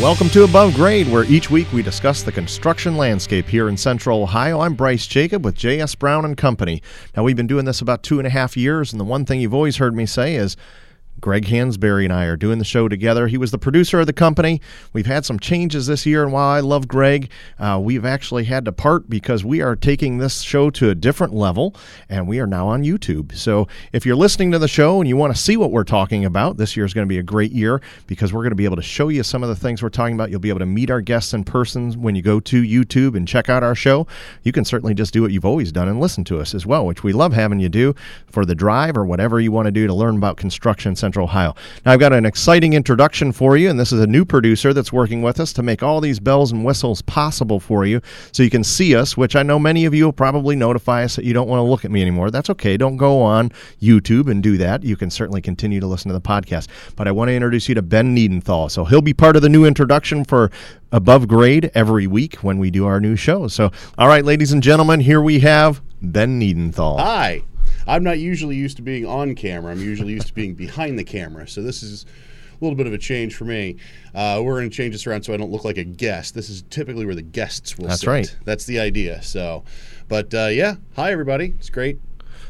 Welcome to Above Grade, where each week we discuss the construction landscape here in Central Ohio. I'm Bryce Jacob with J.S. Brown and Company. Now, we've been doing this about two and a half years, and the one thing you've always heard me say is Greg Hansberry and I are doing the show together. He was the producer of the company. We've had some changes this year, and while I love Greg, uh, we've actually had to part because we are taking this show to a different level, and we are now on YouTube. So if you're listening to the show and you want to see what we're talking about, this year is going to be a great year because we're going to be able to show you some of the things we're talking about. You'll be able to meet our guests in person when you go to YouTube and check out our show. You can certainly just do what you've always done and listen to us as well, which we love having you do for the drive or whatever you want to do to learn about construction Central Ohio. Now, I've got an exciting introduction for you, and this is a new producer that's working with us to make all these bells and whistles possible for you so you can see us, which I know many of you will probably notify us that you don't want to look at me anymore. That's okay. Don't go on YouTube and do that. You can certainly continue to listen to the podcast. But I want to introduce you to Ben Niedenthal. So he'll be part of the new introduction for Above Grade every week when we do our new shows. So, all right, ladies and gentlemen, here we have Ben Niedenthal. Hi. I'm not usually used to being on camera. I'm usually used to being behind the camera. So this is a little bit of a change for me. Uh, we're going to change this around so I don't look like a guest. This is typically where the guests will sit. That's sit. right. That's the idea. So, but uh, yeah, hi everybody. It's great.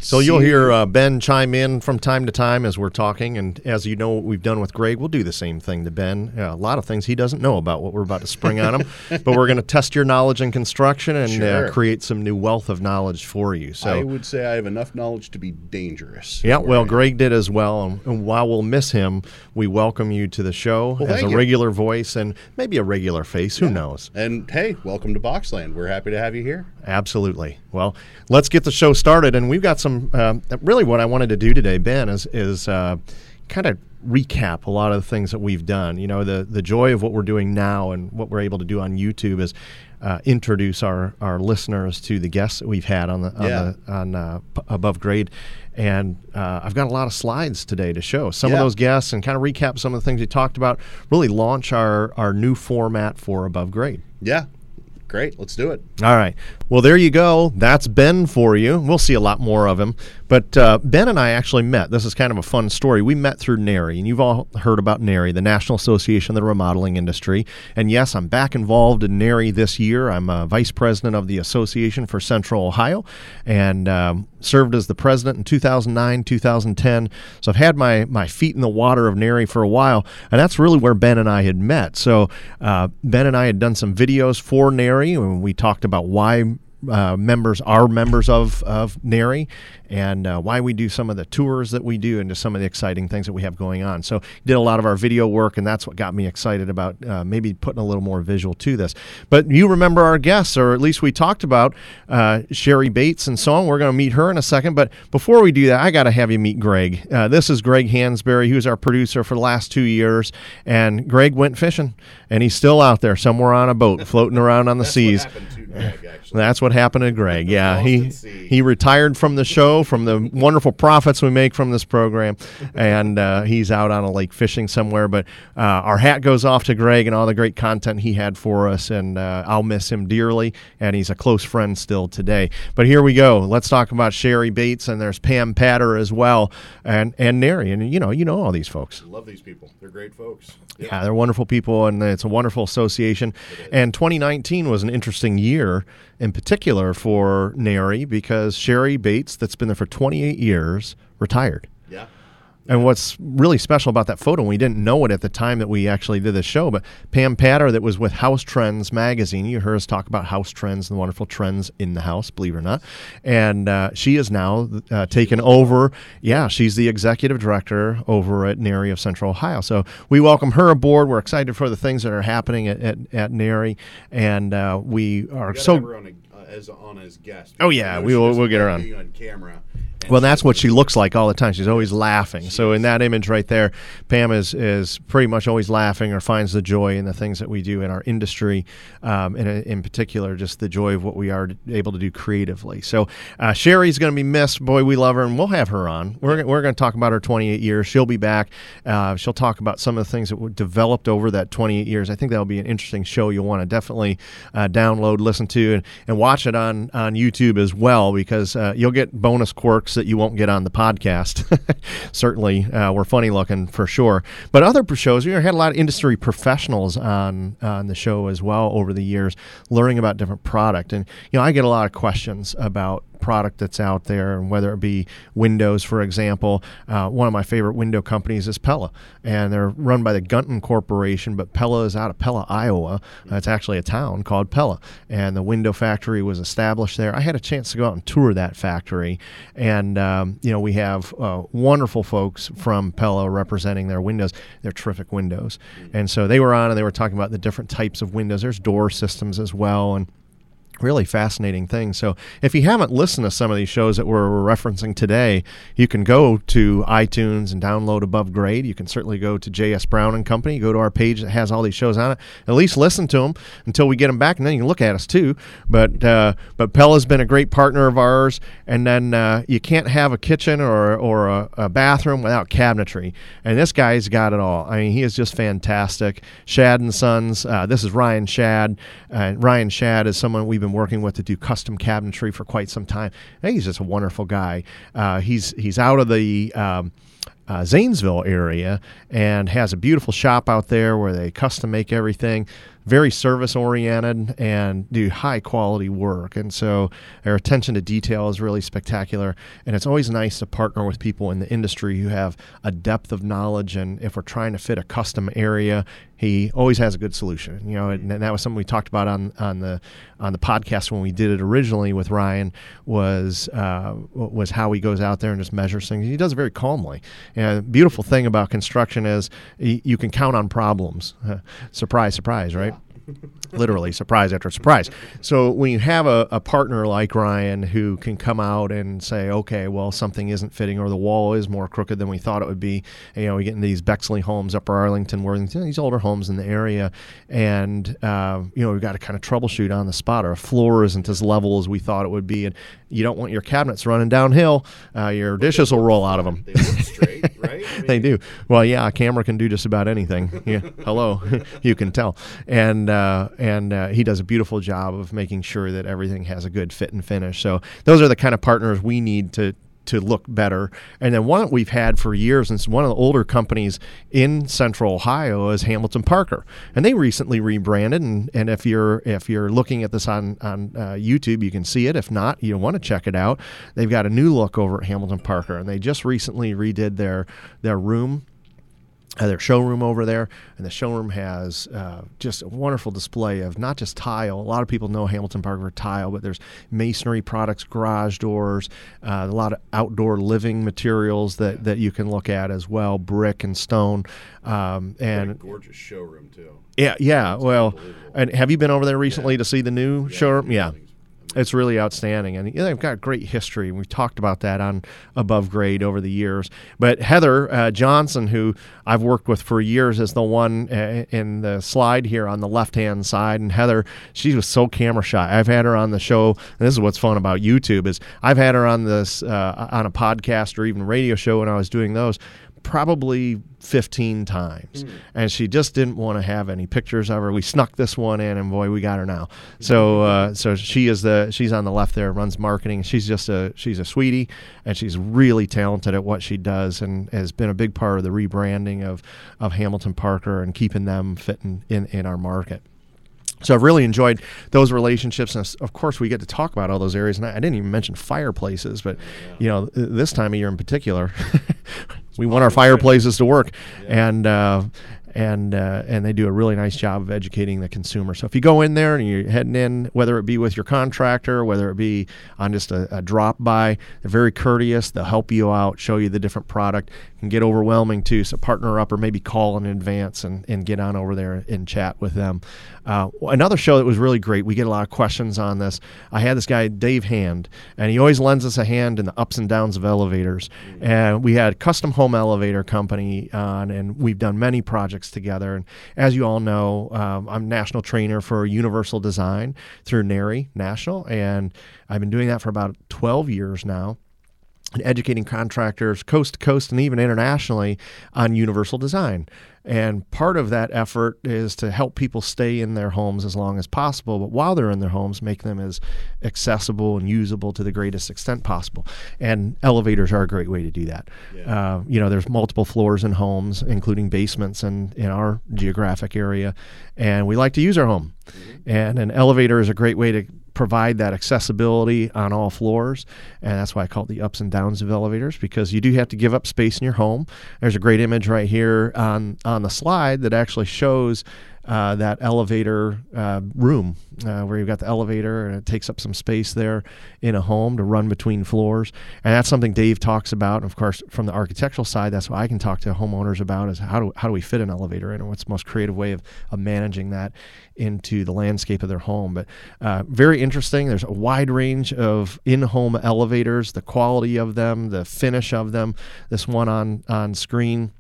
So you'll hear uh, Ben chime in from time to time as we're talking, and as you know, what we've done with Greg, we'll do the same thing to Ben. Yeah, a lot of things he doesn't know about what we're about to spring on him, but we're going to test your knowledge in construction and uh, create some new wealth of knowledge for you. So. I would say I have enough knowledge to be dangerous. yeah, well, Greg did as well. And, and while we'll miss him, we welcome you to the show Well, as a you. regular voice and maybe a regular face. Who knows? And hey, welcome to Boxland. We're happy to have you here. Absolutely. Well, let's get the show started, and we've got some. Um, really, what I wanted to do today, Ben, is is uh, kind of recap a lot of the things that we've done. You know, the the joy of what we're doing now and what we're able to do on YouTube is uh, introduce our our listeners to the guests that we've had on the on, Yeah. the, on uh, p- above grade. And uh, I've got a lot of slides today to show some of those guests and kind of recap some of the things we talked about. Really launch our our new format for above grade. Yeah, great. Let's do it. All right. Well, there you go. That's Ben for you. We'll see a lot more of him. But uh, Ben and I actually met. This is kind of a fun story. We met through NARI, and you've all heard about NARI, the National Association of the Remodeling Industry. And yes, I'm back involved in NARI this year. I'm uh, vice president of the Association for Central Ohio and um, served as the president in 2009, 2010. So I've had my, my feet in the water of NARI for a while, and that's really where Ben and I had met. So uh, Ben and I had done some videos for NARI, and we talked about why uh, members are members of of NARI and uh, why we do some of the tours that we do and just some of the exciting things that we have going on. So did a lot of our video work, and that's what got me excited about uh, maybe putting a little more visual to this. But you remember our guests, or at least we talked about uh, Sherry Bates and so on. We're going to meet her in a second. But before we do that, I got to have you meet Greg. Uh, this is Greg Hansberry, who's our producer for the last two years. And Greg went fishing, and he's still out there somewhere on a boat floating around on the seas. Greg, actually. That's what happened to Greg. Yeah, he he retired from the show, from the wonderful profits we make from this program, and uh, he's out on a lake fishing somewhere. But uh, our hat goes off to Greg and all the great content he had for us, and uh, I'll miss him dearly. And he's a close friend still today. But here we go. Let's talk about Sherry Bates, and there's Pam Patter as well, and and NARI, and you know you know all these folks. Love these people. They're great folks. Yep. Yeah, they're wonderful people, and it's a wonderful association. And 2019 was an interesting year, in particular for NARI, because Sherry Bates, that's been there for 28 years, retired. Yeah. And what's really special about that photo, and we didn't know it at the time that we actually did the show, but Pam Patter, that was with House Trends magazine, you heard us talk about house trends and the wonderful trends in the house, believe it or not. And uh, she is now uh, taken over. Yeah, she's the executive director over at NARI of Central Ohio. So we welcome her aboard. We're excited for the things that are happening at, at, at NARI. And uh, we are We so. on, a, uh, as on as guest. Oh, yeah, we will. we'll get her on. on camera. Well, that's what she looks like all the time. She's always laughing. So in that image right there, Pam is is pretty much always laughing or finds the joy in the things that we do in our industry, um, and in, in particular, just the joy of what we are able to do creatively. So uh, Sherry's going to be missed. Boy, we love her, and we'll have her on. We're we're going to talk about her 28 years. She'll be back. Uh, she'll talk about some of the things that were developed over that 28 years. I think that'll be an interesting show. You'll want to definitely uh, download, listen to, and, and watch it on on YouTube as well because uh, you'll get bonus quirks that you won't get on the podcast. Certainly, uh, we're funny looking for sure. But other shows, we had a lot of industry professionals on on the show as well over the years, learning about different product. And you know, I get a lot of questions about product that's out there, and whether it be Windows, for example. Uh, one of my favorite window companies is Pella, and they're run by the Gunton Corporation, but Pella is out of Pella, Iowa. Uh, it's actually a town called Pella, and the window factory was established there. I had a chance to go out and tour that factory, and um, you know we have uh, wonderful folks from Pella representing their windows. They're terrific windows, and so they were on and they were talking about the different types of windows. There's door systems as well, and really fascinating thing. So, if you haven't listened to some of these shows that we're referencing today, you can go to iTunes and download Above Grade. You can certainly go to JS Brown and Company, go to our page that has all these shows on it. At least listen to them until we get them back, and then you can look at us too. But uh, but Pella's been a great partner of ours, and then uh, you can't have a kitchen or or a, a, bathroom without cabinetry, and this guy's got it all. I mean, he is just fantastic. Shad and Sons. Uh, this is Ryan Shad. Ryan Shad is someone we've been been working with to do custom cabinetry for quite some time. he's just a wonderful guy. Uh, he's he's out of the um, uh, Zanesville area and has a beautiful shop out there where they custom make everything very service oriented and do high quality work. And so their attention to detail is really spectacular. And it's always nice to partner with people in the industry who have a depth of knowledge. And if we're trying to fit a custom area, he always has a good solution. You know, and, and that was something we talked about on on the on the podcast when we did it originally with Ryan was uh, was how he goes out there and just measures things. He does it very calmly. And beautiful thing about construction is you can count on problems. surprise, surprise, right? Literally surprise after surprise. So when you have a, a, partner like Ryan who can come out and say, okay, well, something isn't fitting or the wall is more crooked than we thought it would be. And, you know, we get in these Bexley homes, Upper Arlington, Worthington, these older homes in the area. And, uh, you know, we've got to kind of troubleshoot on the spot. A floor isn't as level as we thought it would be. And you don't want your cabinets running downhill. Uh, your dishes will roll out of them. They right? I mean, they do. Well, yeah, a camera can do just about anything. Yeah, hello, you can tell. And, uh, and uh, he does a beautiful job of making sure that everything has a good fit and finish. So those are the kind of partners we need to to look better. And then one that we've had for years, and it's one of the older companies in Central Ohio, is Hamilton Parker, and they recently rebranded. And, and if you're if you're looking at this on on uh, YouTube, you can see it. If not, you want to check it out. They've got a new look over at Hamilton Parker, and they just recently redid their their room uh, their showroom over there, and the showroom has uh, just a wonderful display of not just tile. A lot of people know Hamilton Parker for tile, but there's masonry products, garage doors, uh, a lot of outdoor living materials that, that you can look at as well, brick and stone. Um, and gorgeous showroom too. Yeah, yeah. Well, and have you been over there recently yeah. to see the new yeah, showroom? Yeah it's really outstanding, and you know, they've got great history. We've talked about that on Above Grade over the years. But Heather uh, Johnson, who I've worked with for years, is the one uh, in the slide here on the left hand side. And Heather, she was so camera shy. I've had her on the show. And this is what's fun about YouTube is I've had her on this uh, on a podcast or even radio show when I was doing those probably 15 times. Mm. and she just didn't want to have any pictures of her. We snuck this one in and boy we got her now. So uh, so she is the she's on the left there runs marketing. She's just a she's a sweetie and she's really talented at what she does and has been a big part of the rebranding of of hamilton parker and keeping them fitting in in our market so I've really enjoyed those relationships, and of course we get to talk about all those areas. And I, didn't even mention fireplaces, but yeah. you know this time of year in particular, we want our fireplaces to work, yeah. and uh, and uh, and they do a really nice job of educating the consumer. So if you go in there and you're heading in, whether it be with your contractor, whether it be on just a, a drop by, they're very courteous. They'll help you out, show you the different product. Can get overwhelming too. So partner up or maybe call in advance and, and get on over there and chat with them. Uh, another show that was really great. We get a lot of questions on this. I had this guy Dave Hand, and he always lends us a hand in the ups and downs of elevators. Mm-hmm. And we had Custom Home Elevator Company on, and we've done many projects together. And as you all know, um, I'm national trainer for Universal Design through NARI National, and I've been doing that for about 12 years now and educating contractors coast to coast and even internationally on universal design. And part of that effort is to help people stay in their homes as long as possible, but while they're in their homes, make them as accessible and usable to the greatest extent possible. And elevators are a great way to do that. Yeah. Uh, you know, there's multiple floors in homes, including basements and in our geographic area, and we like to use our home. Mm-hmm. And an elevator is a great way to provide that accessibility on all floors. And that's why I call it the ups and downs of elevators because you do have to give up space in your home. There's a great image right here on, on the slide that actually shows uh, that elevator uh, room uh, where you've got the elevator and it takes up some space there in a home to run between floors. And that's something Dave talks about. And of course, from the architectural side, that's what I can talk to homeowners about is how do, how do we fit an elevator in and what's the most creative way of, of managing that into the landscape of their home. But uh, very interesting. There's a wide range of in-home elevators, the quality of them, the finish of them. This one on, on screen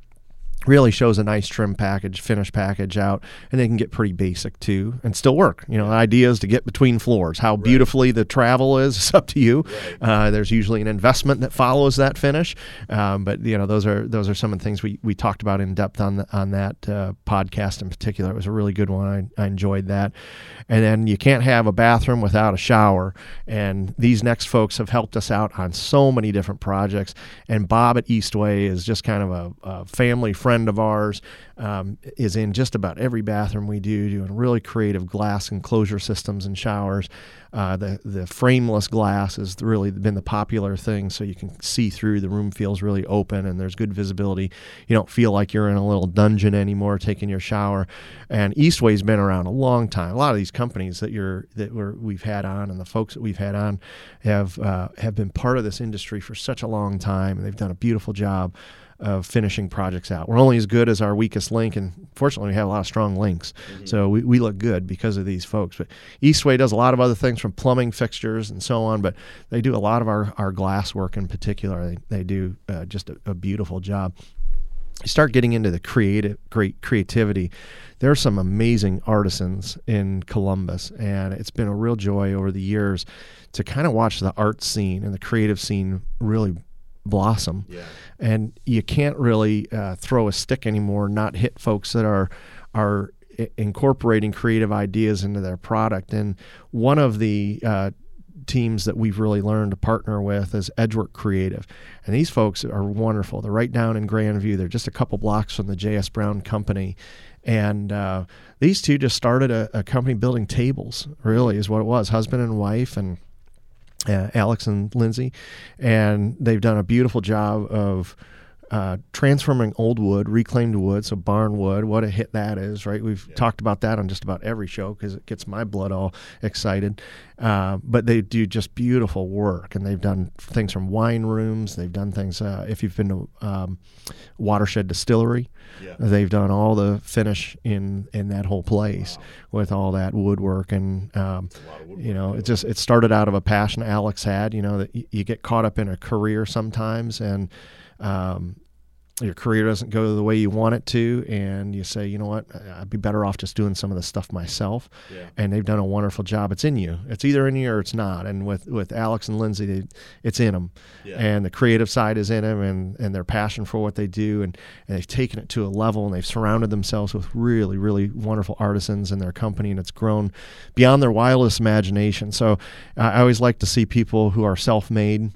really shows a nice trim package, finish package out, and they can get pretty basic too and still work. You know, the idea is to get between floors. How right. beautifully the travel is, it's up to you. Uh, there's usually an investment that follows that finish, um, but you know those are those are some of the things we, we talked about in depth on the, on that uh, podcast in particular. It was a really good one. I, I enjoyed that. And then you can't have a bathroom without a shower. And these next folks have helped us out on so many different projects. And Bob at Eastway is just kind of a, a family friend friend of ours um, is in just about every bathroom we do, doing really creative glass enclosure systems and showers. Uh, the the frameless glass has really been the popular thing, so you can see through. The room feels really open, and there's good visibility. You don't feel like you're in a little dungeon anymore taking your shower. And Eastway's been around a long time. A lot of these companies that you're that we're, we've had on, and the folks that we've had on, have uh, have been part of this industry for such a long time, and they've done a beautiful job of finishing projects out. We're only as good as our weakest link, and fortunately, we have a lot of strong links. Mm-hmm. So we, we look good because of these folks. But Eastway does a lot of other things from plumbing fixtures and so on, but they do a lot of our, our glass work in particular. They, they do uh, just a, a beautiful job you start getting into the creative great creativity there are some amazing artisans in columbus and it's been a real joy over the years to kind of watch the art scene and the creative scene really blossom. Yeah. And you can't really uh, throw a stick anymore, not hit folks that are are incorporating creative ideas into their product. And one of the uh, teams that we've really learned to partner with is Edgework Creative. And these folks are wonderful. They're right down in Grandview. They're just a couple blocks from the J.S. Brown Company. And uh, these two just started a, a company building tables, really, is what it was husband and wife. And uh, Alex and Lindsay, and they've done a beautiful job of uh, transforming old wood, reclaimed wood, so barn wood. What a hit that is, right? We've yeah. talked about that on just about every show because it gets my blood all excited. Uh, but they do just beautiful work, and they've done things from wine rooms. They've done things. Uh, if you've been to um, Watershed Distillery, yeah. they've done all the finish in in that whole place wow. with all that woodwork, and um, woodwork you know, it just it started out of a passion Alex had. You know that y- you get caught up in a career sometimes, and um, your career doesn't go the way you want it to, and you say, you know what, I'd be better off just doing some of the stuff myself. Yeah. And they've done a wonderful job. It's in you. It's either in you or it's not. And with, with Alex and Lindsay, they, it's in them. Yeah. And the creative side is in them, and, and their passion for what they do, and, and they've taken it to a level, and they've surrounded themselves with really, really wonderful artisans in their company, and it's grown beyond their wildest imagination. So I always like to see people who are self-made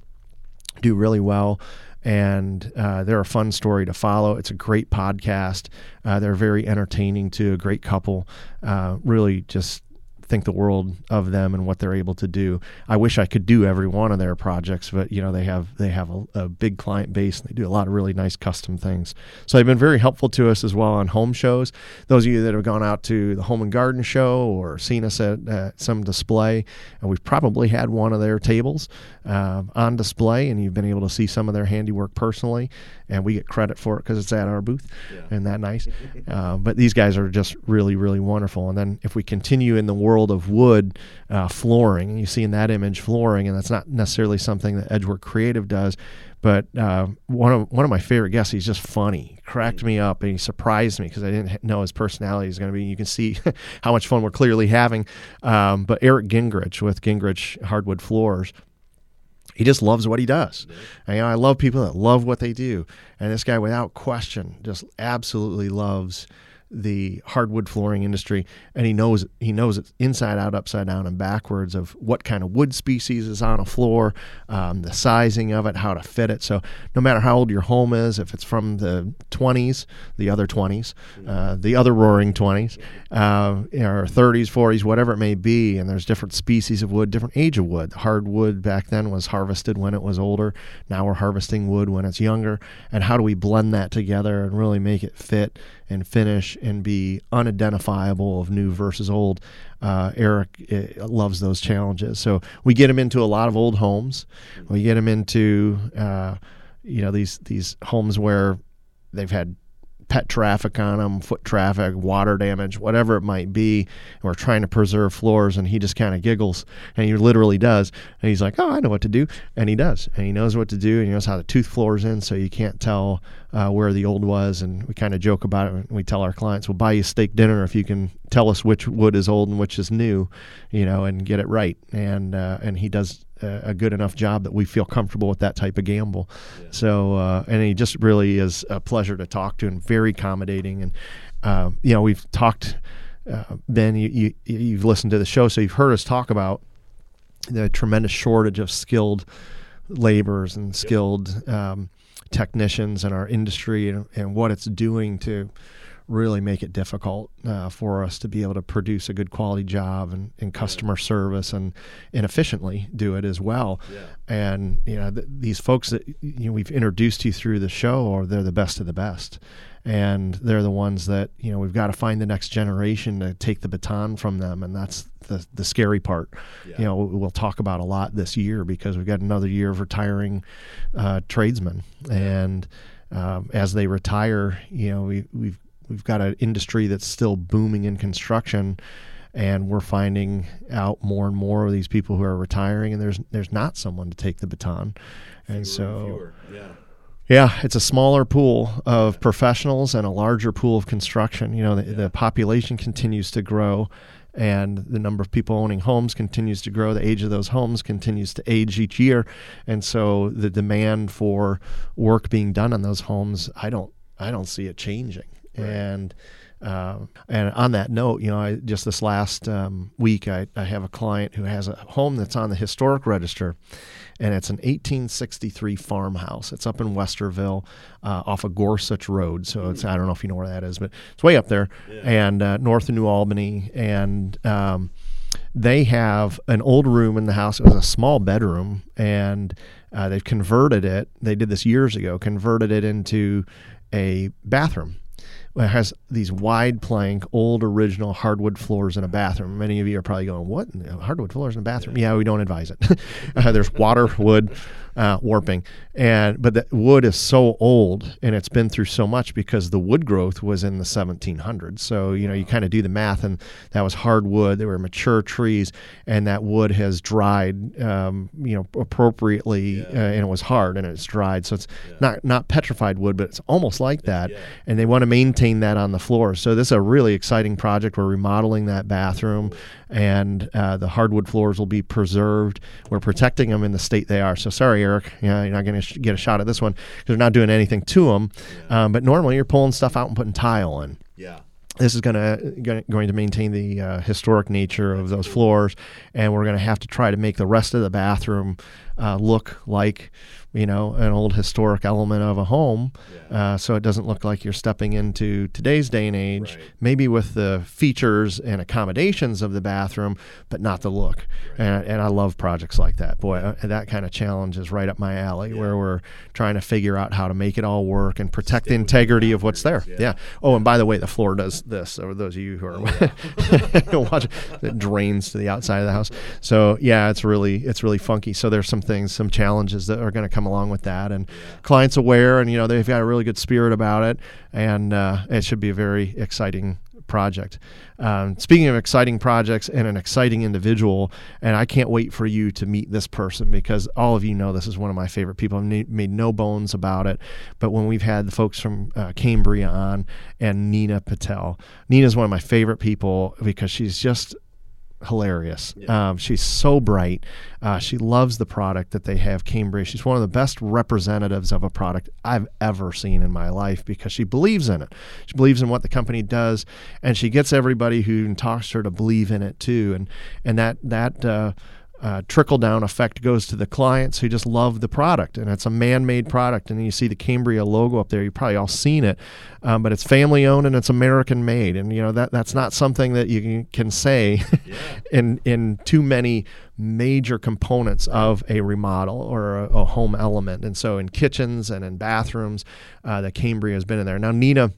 do really well and uh, they're a fun story to follow. It's a great podcast. Uh, they're very entertaining to a great couple. Uh, really, just think the world of them and what they're able to do. I wish I could do every one of their projects, but you know they have they have a, a, big client base and they do a lot of really nice custom things. So they've been very helpful to us as well on home shows. Those of you that have gone out to the home and garden show or seen us at uh, some display, and we've probably had one of their tables uh, on display, and you've been able to see some of their handiwork personally, and we get credit for it because it's at our booth, yeah. and that nice. uh, but these guys are just really really wonderful. And then if we continue in the world world of wood uh, flooring. And you see in that image flooring, and that's not necessarily something that Edgework Creative does. But uh, one of one of my favorite guests, he's just funny, cracked me up, and he surprised me because I didn't know his personality is going to be. You can see how much fun we're clearly having. Um, but Eric Gingrich with Gingrich Hardwood Floors, he just loves what he does. And, you know, I love people that love what they do. And this guy, without question, just absolutely loves the hardwood flooring industry, and he knows he knows it inside out, upside down, and backwards of what kind of wood species is on a floor, um, the sizing of it, how to fit it. So no matter how old your home is, if it's from the 20s, the other 20s, uh, the other roaring 20s, uh, or 30s, 40s, whatever it may be, and there's different species of wood, different age of wood. Hardwood back then was harvested when it was older. Now we're harvesting wood when it's younger. And how do we blend that together and really make it fit and finish and be unidentifiable of new versus old. Uh, Eric uh, loves those challenges. So we get him into a lot of old homes. We get him into uh, you know these these homes where they've had pet traffic on them, foot traffic, water damage, whatever it might be. And we're trying to preserve floors, and he just kind of giggles, and he literally does. And he's like, "Oh, I know what to do," and he does, and he knows what to do, and he knows how to tooth floors in, so you can't tell uh, where the old was. And we kind of joke about it. And we tell our clients, "We'll buy you steak dinner if you can tell us which wood is old and which is new, you know, and get it right." And uh, and he does a good enough job that we feel comfortable with that type of gamble. Yeah. So, uh, and he just really is a pleasure to talk to and very accommodating. And, uh, you know, we've talked, uh, Ben, you, you, have listened to the show, so you've heard us talk about the tremendous shortage of skilled laborers and skilled um, technicians in our industry and, and what it's doing to really make it difficult uh, for us to be able to produce a good quality job and, and customer yeah. service and, and efficiently do it as well. Yeah. And you know th- these folks that you know, we've introduced you through the show are they're the best of the best, and they're the ones that you know we've got to find the next generation to take the baton from them, and that's the the scary part. Yeah. You know we'll talk about a lot this year because we've got another year of retiring uh, tradesmen and. Um, as they retire, you know, we, we've we've got an industry that's still booming in construction and we're finding out more and more of these people who are retiring and there's there's not someone to take the baton and so yeah yeah, it's a smaller pool of professionals and a larger pool of construction. You know, the, yeah. the, population continues to grow, and the number of people owning homes continues to grow. The age of those homes continues to age each year, and so the demand for work being done on those homes, I don't, I don't see it changing. Right. And uh, and on that note, you know, I, just this last um, week, I, I have a client who has a home that's on the historic register, and it's an 1863 farmhouse. It's up in Westerville, uh, off of Gorsuch Road. So it's I don't know if you know where that is, but it's way up there, yeah. and uh, north of New Albany, and um, they have an old room in the house. It was a small bedroom, and uh, they've converted it. They did this years ago. Converted it into a bathroom it has these wide plank, old original hardwood floors in a bathroom. Many of you are probably going, "What hardwood floors in a bathroom?" Yeah, we don't advise it. uh, there's water, wood, uh, warping, and but the wood is so old and it's been through so much because the wood growth was in the 1700s. So you know you kind of do the math, and that was hardwood. They were mature trees, and that wood has dried, um, you know, appropriately, yeah. uh, and it was hard and it's dried. So it's yeah. not not petrified wood, but it's almost like that. Yeah. And they want to maintain that on the floor. So this is a really exciting project. We're remodeling that bathroom, and uh, the hardwood floors will be preserved. We're protecting them in the state they are. So sorry Eric. Yeah, you're not going to sh- get a shot at this one because they're not doing anything to them. Yeah. Um, but normally you're pulling stuff out and putting tile in. Yeah this is going to going to maintain the uh, historic nature of those floors, and we're going to have to try to make the rest of the bathroom uh, look like you know an old historic element of a home yeah. uh, so it doesn't look like you're stepping into today's day and age right. maybe with the features and accommodations of the bathroom but not the look right. and, and i love projects like that boy uh, that kind of challenge is right up my alley yeah. where we're trying to figure out how to make it all work and protect Stay the integrity the of what's there yeah. yeah. oh and by the way the floor does this so those of you who are oh, watching it drains to the outside of the house so yeah it's really it's really funky so there's some things some challenges that are going to come come along with that. And clients aware, and you know they've got a really good spirit about it, and uh, it should be a very exciting project. Um, speaking of exciting projects and an exciting individual, and I can't wait for you to meet this person because all of you know this is one of my favorite people. I've made no bones about it. But when we've had the folks from uh, Cambria on and Nina Patel, Nina is one of my favorite people because she's just hilarious. Um, she's so bright. Uh, she loves the product that they have, Cambria. She's one of the best representatives of a product I've ever seen in my life because she believes in it. She believes in what the company does, and she gets everybody who talks to her to believe in it too. And and that that. Uh, uh, trickle down effect goes to the clients who just love the product and it's a man-made product and you see the cambria logo up there. You've probably all seen it um, but it's family owned and it's american made and you know that that's not something that you can say yeah. in in too many major components of a remodel or a, a, home element. And so in kitchens and in bathrooms uh, the cambria has been in there. Now nina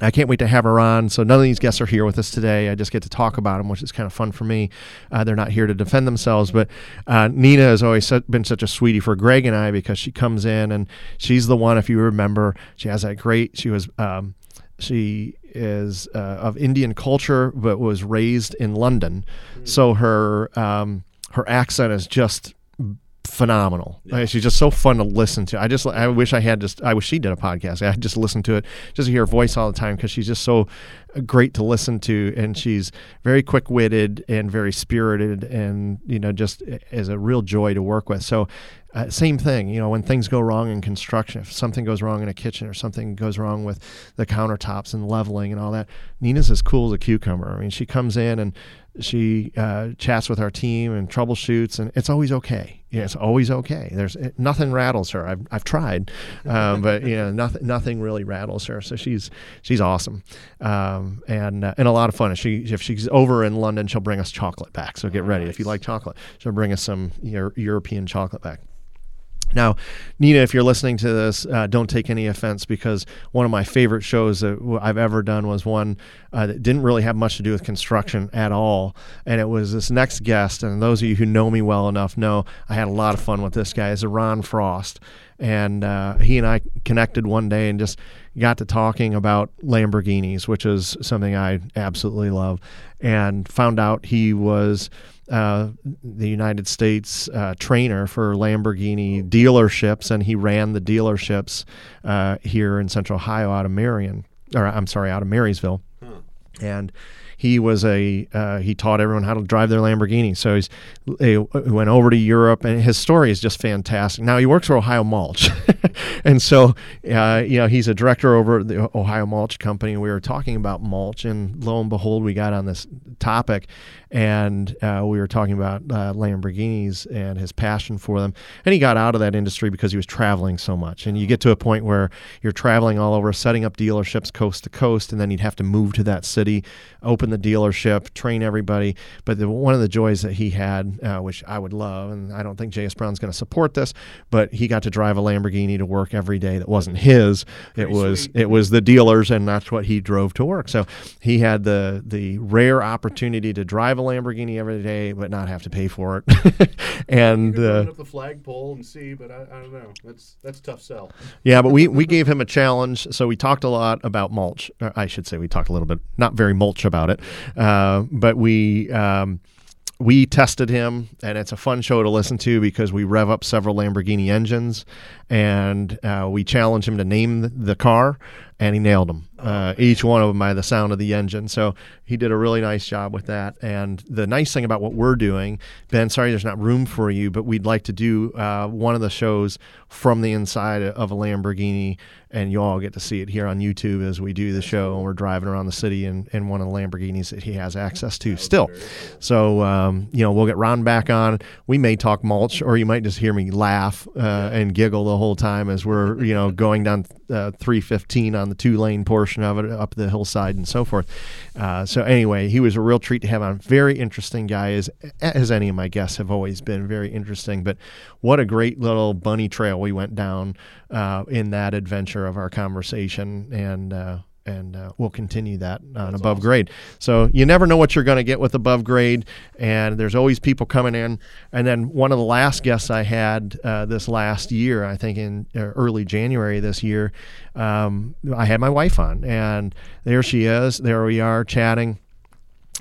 I can't wait to have her on. So none of these guests are here with us today. I just get to talk about them, which is kind of fun for me. Uh, they're not here to defend themselves, but uh, Nina has always been such a sweetie for Greg and I because she comes in and she's the one. If you remember, she has that great. She was. Um, she is uh, of Indian culture, but was raised in London, mm. so her um, her accent is just phenomenal. Yeah. she's just so fun to listen to. I just I wish I had just I wish she did a podcast. I just listen to it just to hear her voice all the time because she's just so great to listen to and she's very quick-witted and very spirited and you know just is a real joy to work with. So uh, same thing, you know, when things go wrong in construction, if something goes wrong in a kitchen or something goes wrong with the countertops and leveling and all that, Nina's as cool as a cucumber. I mean, she comes in and she uh, chats with our team and troubleshoots, and it's always okay. It's always okay. There's it, nothing rattles her. I've, I've tried, um, but you know nothing nothing really rattles her. So she's she's awesome, um, and uh, and a lot of fun. If she if she's over in London, she'll bring us chocolate back. So get ready if you like chocolate. She'll bring us some Euro- European chocolate back. Now, Nina, if you're listening to this, uh, don't take any offense because one of my favorite shows that I've ever done was one uh, that didn't really have much to do with construction at all. And it was this next guest. And those of you who know me well enough know I had a lot of fun with this guy. Is Ron Frost. And uh, he and I connected one day and just got to talking about Lamborghinis, which is something I absolutely love, and found out he was uh, the United States uh, trainer for Lamborghini dealerships, and he ran the dealerships uh, here in Central Ohio out of Marion, or I'm sorry, out of Marysville, huh. and he was a uh, he taught everyone how to drive their Lamborghini. So he's he went over to Europe, and his story is just fantastic. Now he works for Ohio Mulch, and so uh, you know he's a director over at the Ohio Mulch Company. We were talking about mulch, and lo and behold, we got on this topic, and uh, we were talking about uh, Lamborghinis and his passion for them. And he got out of that industry because he was traveling so much. And you get to a point where you're traveling all over, setting up dealerships coast to coast, and then you'd have to move to that city, open the dealership, train everybody. But the, one of the joys that he had, uh, which I would love, and I don't think J.S. Brown's going to support this, but he got to drive a Lamborghini to work every day that wasn't his. Pretty it was sweet. it was the dealers, and that's what he drove to work. So he had the the rare opportunity to drive a Lamborghini every day, but not have to pay for it. and uh, up the flagpole and see, but I, I, don't know. That's that's tough sell. Yeah, but we we gave him a challenge, so we talked a lot about mulch. I should say we talked a little bit, not very mulch about it, uh, but we. Um, we tested him, and it's a fun show to listen to because we rev up several Lamborghini engines, and uh, we challenge him to name the car, and he nailed them. Uh, each one of them by the sound of the engine. So he did a really nice job with that. And the nice thing about what we're doing, Ben, sorry there's not room for you, but we'd like to do uh, one of the shows from the inside of a Lamborghini, and you all get to see it here on YouTube as we do the show. And we're driving around the city in, in one of the Lamborghinis that he has access to still. So, um, you know, we'll get Ron back on. We may talk mulch, or you might just hear me laugh uh, and giggle the whole time as we're, you know, going down uh, 315 on the two lane portion of it up the hillside and so forth. Uh, so anyway, he was a real treat to have on. Very interesting guy, as as any of my guests have always been. Very interesting. But what a great little bunny trail we went down uh, in that adventure of our conversation and uh, and uh, we'll continue that on That's above awesome. grade. So you never know what you're going to get with above grade, and there's always people coming in. And then one of the last guests I had uh, this last year, I think in uh, early January this year, um, I had my wife on, and there she is. There we are chatting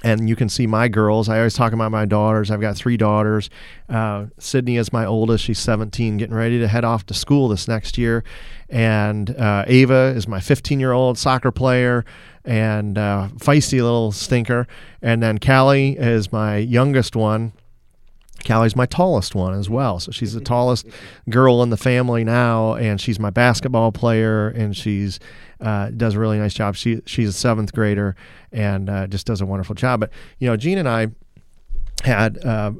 and you can see my girls. I always talk about my daughters. I've got three daughters. Uh, Sydney is my oldest. She's 17, getting ready to head off to school this next year. And uh, Ava is my 15 year old soccer player and uh, feisty little stinker. And then Callie is my youngest one. Callie's my tallest one as well. So she's the tallest girl in the family now, and she's my basketball player, and she's uh, does a really nice job. She she's a seventh grader and uh, just does a wonderful job. But you know, Gene and I had uh,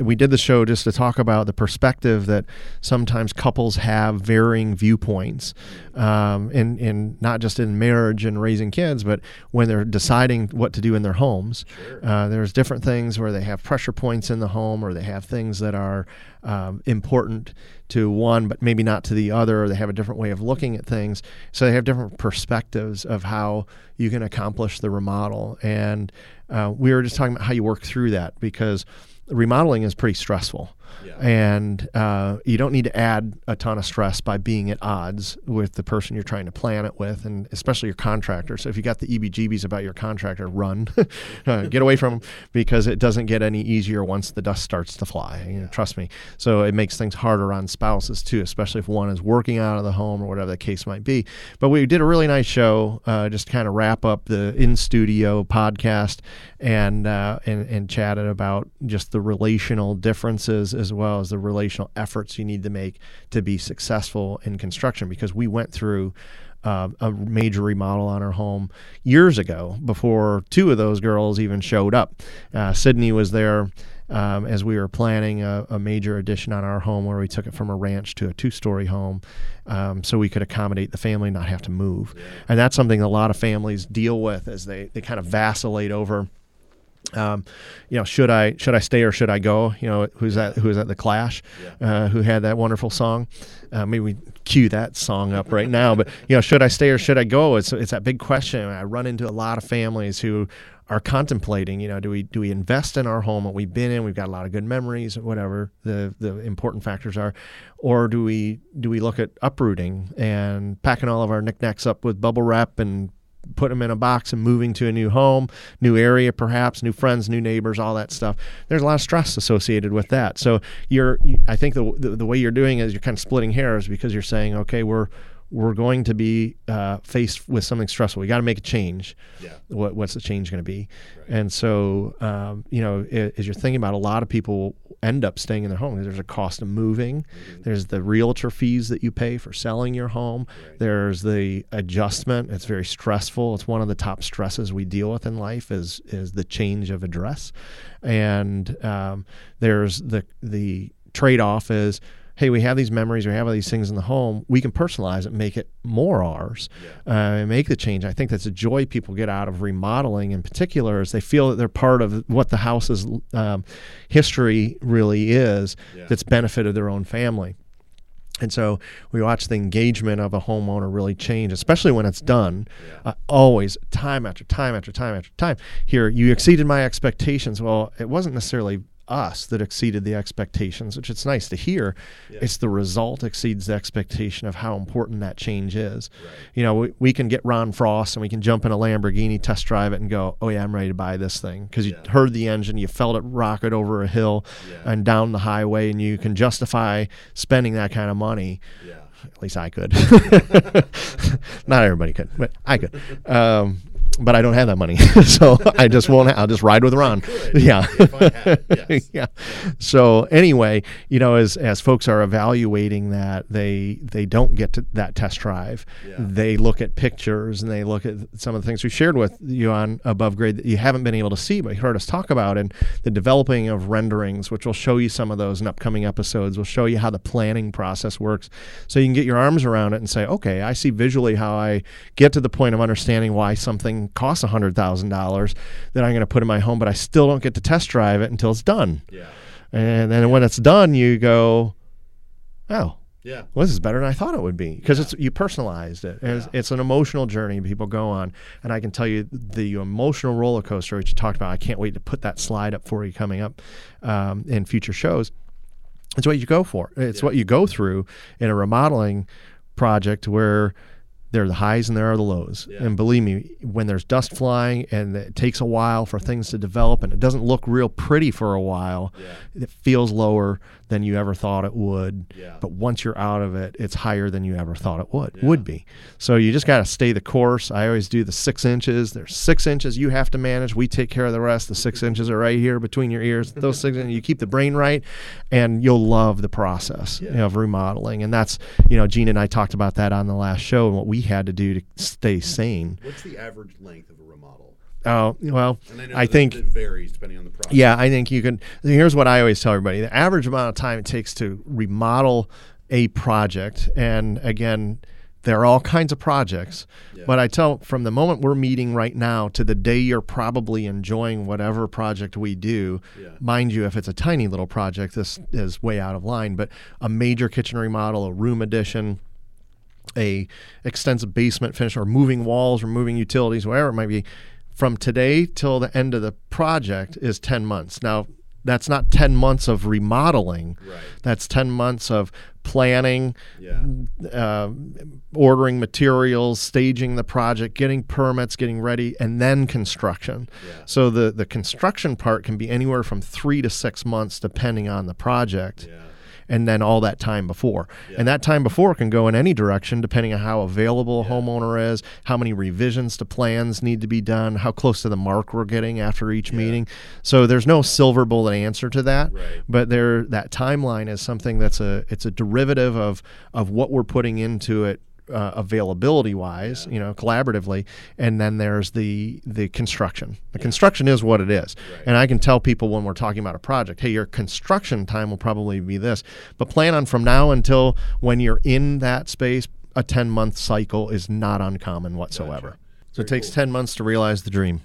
we did the show just to talk about the perspective that sometimes couples have varying viewpoints, um, in in not just in marriage and raising kids, but when they're deciding what to do in their homes. Sure. Uh, there's different things where they have pressure points in the home, or they have things that are um, important to one, but maybe not to the other, or they have a different way of looking at things. So they have different perspectives of how you can accomplish the remodel. And uh, we were just talking about how you work through that because remodeling is pretty stressful. Yeah. And uh, you don't need to add a ton of stress by being at odds with the person you're trying to plan it with, and especially your contractor. So if you got the EBGBs about your contractor, run, uh, get away from them because it doesn't get any easier once the dust starts to fly. You know, trust me. So it makes things harder on spouses too, especially if one is working out of the home or whatever the case might be. But we did a really nice show, uh, just kind of wrap up the in studio podcast and, uh, and and chatted about just the relational differences as well as the relational efforts you need to make to be successful in construction because we went through uh, a major remodel on our home years ago before two of those girls even showed up. Uh, Sydney was there um, as we were planning a, a, major addition on our home where we took it from a ranch to a two story home um, so we could accommodate the family not have to move. And that's something a lot of families deal with as they, they kind of vacillate over um, you know, should I should I stay or should I go? You know, who's that? Who's at the Clash? Yeah. Uh, who had that wonderful song? Uh, maybe we cue that song up right now. But you know, should I stay or should I go? It's it's that big question. I run into a lot of families who are contemplating. You know, do we do we invest in our home that we've been in? We've got a lot of good memories, whatever the the important factors are, or do we do we look at uprooting and packing all of our knickknacks up with bubble wrap and put them in a box and moving to a new home, new area, perhaps new friends, new neighbors, all that stuff. There's a lot of stress associated with that. So you're, I think the, the, the way you're doing is you're kind of splitting hairs because you're saying, okay, we're we're going to be uh, faced with something stressful. We got to make a change. Yeah. What, what's the change going to be? Right. And so, um, you know, as you're thinking about, a lot of people end up staying in their home. There's a cost of moving. Mm-hmm. There's the realtor fees that you pay for selling your home. Right. There's the adjustment. It's very stressful. It's one of the top stresses we deal with in life is is the change of address. And um, there's the the trade off is hey, we have these memories, we have all these things in the home, we can personalize it, make it more ours, yeah. uh, make the change. I think that's a joy people get out of remodeling in particular is they feel that they're part of what the house's um, history really is yeah. that's benefited their own family. And so we watch the engagement of a homeowner really change, especially when it's done. Yeah. Uh, always, time after time after time after time. Here, you exceeded my expectations. Well, it wasn't necessarily us that exceeded the expectations, which it's nice to hear. Yeah. It's the result exceeds the expectation of how important that change is. Right. You know, we, we can get Ron Frost and we can jump in a Lamborghini, test drive it, and go, oh, yeah, I'm ready to buy this thing. Because you yeah. heard the engine, you felt it rocket over a hill yeah. and down the highway, and you can justify spending that kind of money. At least I could. Not everybody could, but I could. Um, but I don't have that money, so I just won't. I'll just ride with Ron. Yeah, yes. yeah. So anyway, you know, as as folks are evaluating that, they they don't get to that test drive. Yeah. They look at pictures and they look at some of the things we shared with you on above grade that you haven't been able to see, but you heard us talk about, and the developing of renderings, which will show you some of those in upcoming episodes. We'll show you how the planning process works, so you can get your arms around it and say, okay, I see visually how I get to the point of understanding why something costs a hundred thousand dollars that I'm going to put in my home, but I still don't get to test drive it until it's done. Yeah. And then yeah. when it's done, you go, oh, yeah. Well, this is better than I thought it would be because yeah. it's you personalized it. And yeah. it's, it's, an emotional journey people go on, and I can tell you the emotional roller coaster which you talked about. I can't wait to put that slide up for you coming up um, in future shows. It's what you go for. It's yeah. what you go through in a remodeling project where there are the highs and there are the lows. Yeah. And believe me, when there's dust flying and it takes a while for things to develop and it doesn't look real pretty for a while, Yeah. it feels lower than you ever thought it would. Yeah. But once you're out of it, it's higher than you ever thought it would would be. So you just got to stay the course. I always do the six inches. There's six inches you have to manage. We take care of the rest. The six inches are right here between your ears. Those six, and you keep the brain right, and you'll love the process Yeah. of remodeling. And that's you know, Gene and I talked about that on the last show and what we had to do to stay sane. What's the average length of a remodel? Oh well, And I know I think it varies depending on the project. yeah, I think you can. Here's what I always tell everybody: the average amount of time it takes to remodel a project, and again, there are all kinds of projects. Yeah. But I tell from the moment we're meeting right now to the day you're probably enjoying whatever project we do. Yeah. Mind you, if it's a tiny little project, this is way out of line. But a major kitchen remodel, a room addition, a extensive basement finish or moving walls or moving utilities whatever it might be from today till the end of the project is 10 months now that's not 10 months of remodeling Right. that's 10 months of planning Yeah. uh, ordering materials staging the project getting permits getting ready and then construction Yeah. so the the construction part can be anywhere from three to six months depending on the project Yeah. And then all that time before. And that time before can go in any direction depending on how available a homeowner is, how many revisions to plans need to be done, how close to the mark we're getting after each meeting. So there's no silver bullet answer to that. Right. But there that timeline is something that's a it's a derivative of of what we're putting into it uh, availability wise, you know, collaboratively, and then there's the the construction. The construction is what it is, and I can tell people when we're talking about a project, hey, your construction time will probably be this, but plan on from now until when you're in that space, a 10 month cycle is not uncommon whatsoever. So it takes cool. 10 months to realize the dream.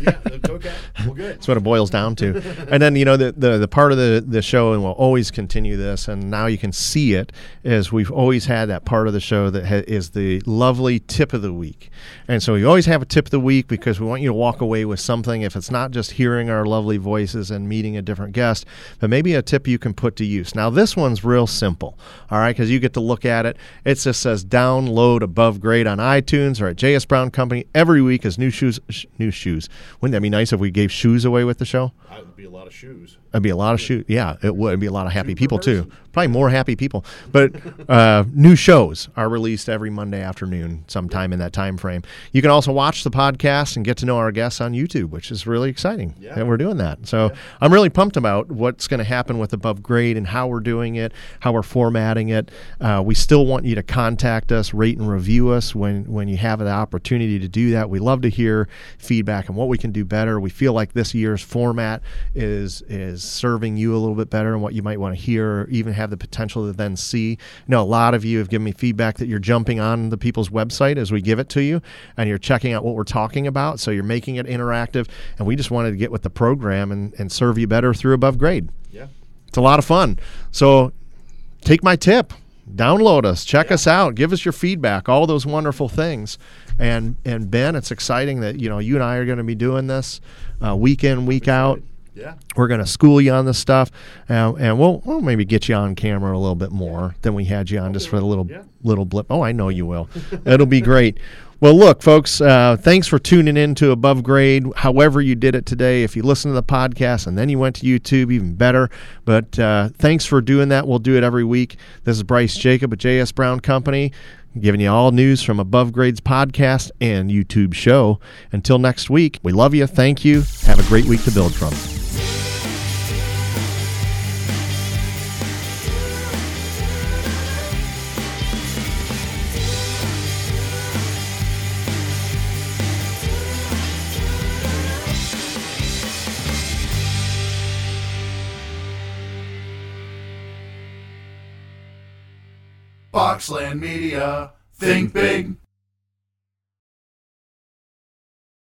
Yeah. Okay. Well, good. That's what it boils down to. and then you know the, the the part of the the show, and we'll always continue this. And now you can see it is we've always had that part of the show that ha- is the lovely tip of the week. And so we always have a tip of the week because we want you to walk away with something. If it's not just hearing our lovely voices and meeting a different guest, but maybe a tip you can put to use. Now this one's real simple. All right, because you get to look at it. It just says download above grade on iTunes or at JS Brown Company every week as new shoes. Sh- new shoes. Wouldn't that be nice if we gave shoes away with the show? That would be a lot of shoes. It'd be a lot of shoot. Yeah, it would. It'd be a lot of happy people too. Probably more happy people. But uh, new shows are released every Monday afternoon, sometime in that time frame. You can also watch the podcast and get to know our guests on YouTube, which is really exciting Yeah. that we're doing that. So I'm really pumped about what's going to happen with Above Grade and how we're doing it, how we're formatting it. Uh, we still want you to contact us, rate and review us when when you have the opportunity to do that. We love to hear feedback on what we can do better. We feel like this year's format is is serving you a little bit better and what you might want to hear or even have the potential to then see. You know, a lot of you have given me feedback that you're jumping on the people's website as we give it to you and you're checking out what we're talking about. So you're making it interactive and we just wanted to get with the program and, and serve you better through above grade. Yeah. It's a lot of fun. So take my tip. Download us, check us out, give us your feedback, all those wonderful things. And and Ben, it's exciting that you know you and I are going to be doing this uh, week in, week out. Yeah. We're going to school you on this stuff, uh, and we'll, we'll maybe get you on camera a little bit more than we had you on just for the little Yeah. little blip. Oh, I know you will. It'll be great. Well, look, folks, uh, thanks for tuning in to Above Grade. However, you did it today. If you listen to the podcast and then you went to YouTube, even better. But uh, thanks for doing that. We'll do it every week. This is Bryce Jacob at JS Brown Company, giving you all news from Above Grades podcast and YouTube show. Until next week, we love you. Thank you. Have a great week to build from. Boxland Media. Think big,